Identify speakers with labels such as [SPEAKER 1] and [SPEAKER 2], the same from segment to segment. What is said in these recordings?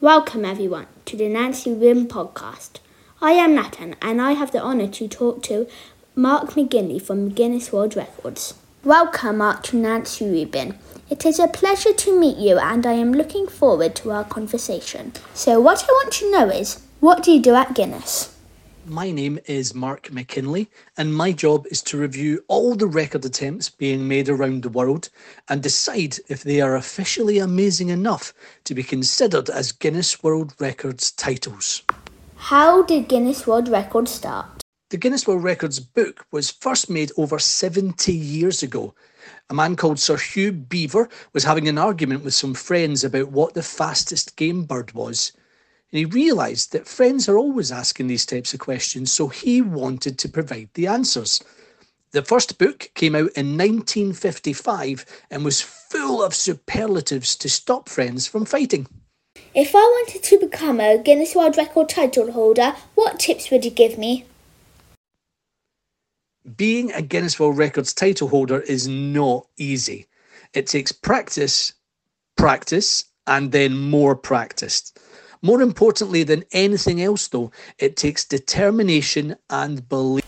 [SPEAKER 1] Welcome, everyone, to the Nancy Wim podcast. I am Natan, and I have the honour to talk to Mark McKinley from Guinness World Records. Welcome, Mark, to Nancy Reuben. It is a pleasure to meet you, and I am looking forward to our conversation. So, what I want to know is what do you do at Guinness?
[SPEAKER 2] My name is Mark McKinley, and my job is to review all the record attempts being made around the world and decide if they are officially amazing enough to be considered as Guinness World Records titles.
[SPEAKER 1] How did Guinness World Records start?
[SPEAKER 2] The Guinness World Records book was first made over 70 years ago. A man called Sir Hugh Beaver was having an argument with some friends about what the fastest game bird was. And he realised that friends are always asking these types of questions, so he wanted to provide the answers. The first book came out in 1955 and was full of superlatives to stop friends from fighting.
[SPEAKER 1] If I wanted to become a Guinness World Record title holder, what tips would you give me?
[SPEAKER 2] Being a Guinness World Records title holder is not easy. It takes practice, practice, and then more practice. More importantly than anything else, though, it takes determination and belief.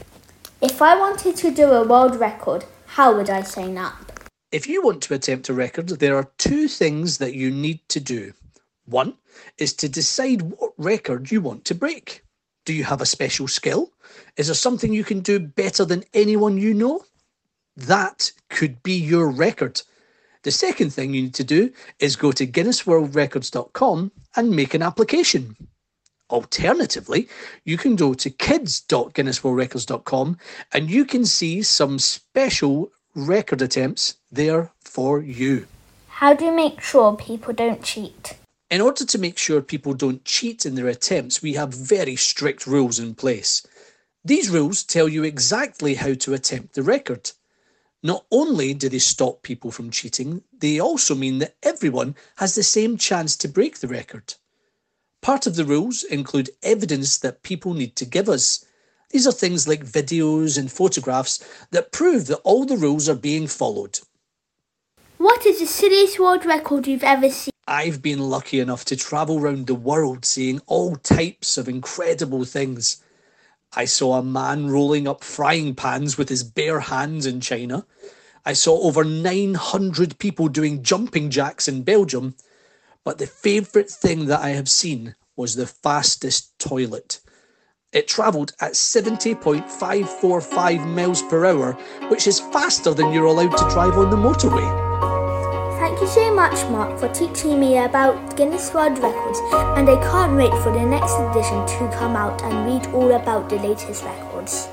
[SPEAKER 1] If I wanted to do a world record, how would I sign up?
[SPEAKER 2] If you want to attempt a record, there are two things that you need to do. One is to decide what record you want to break. Do you have a special skill? Is there something you can do better than anyone you know? That could be your record. The second thing you need to do is go to GuinnessWorldRecords.com and make an application. Alternatively, you can go to kids.guinnessworldrecords.com and you can see some special record attempts there for you.
[SPEAKER 1] How do you make sure people don't cheat?
[SPEAKER 2] In order to make sure people don't cheat in their attempts, we have very strict rules in place. These rules tell you exactly how to attempt the record. Not only do they stop people from cheating, they also mean that everyone has the same chance to break the record. Part of the rules include evidence that people need to give us. These are things like videos and photographs that prove that all the rules are being followed.
[SPEAKER 1] What is the silliest world record you've ever seen?
[SPEAKER 2] I've been lucky enough to travel around the world seeing all types of incredible things. I saw a man rolling up frying pans with his bare hands in China. I saw over 900 people doing jumping jacks in Belgium. But the favourite thing that I have seen was the fastest toilet. It travelled at 70.545 miles per hour, which is faster than you're allowed to drive on the motorway.
[SPEAKER 1] Thank you so much, Mark, for teaching me about Guinness World Records, and I can't wait for the next edition to come out and read all about the latest records.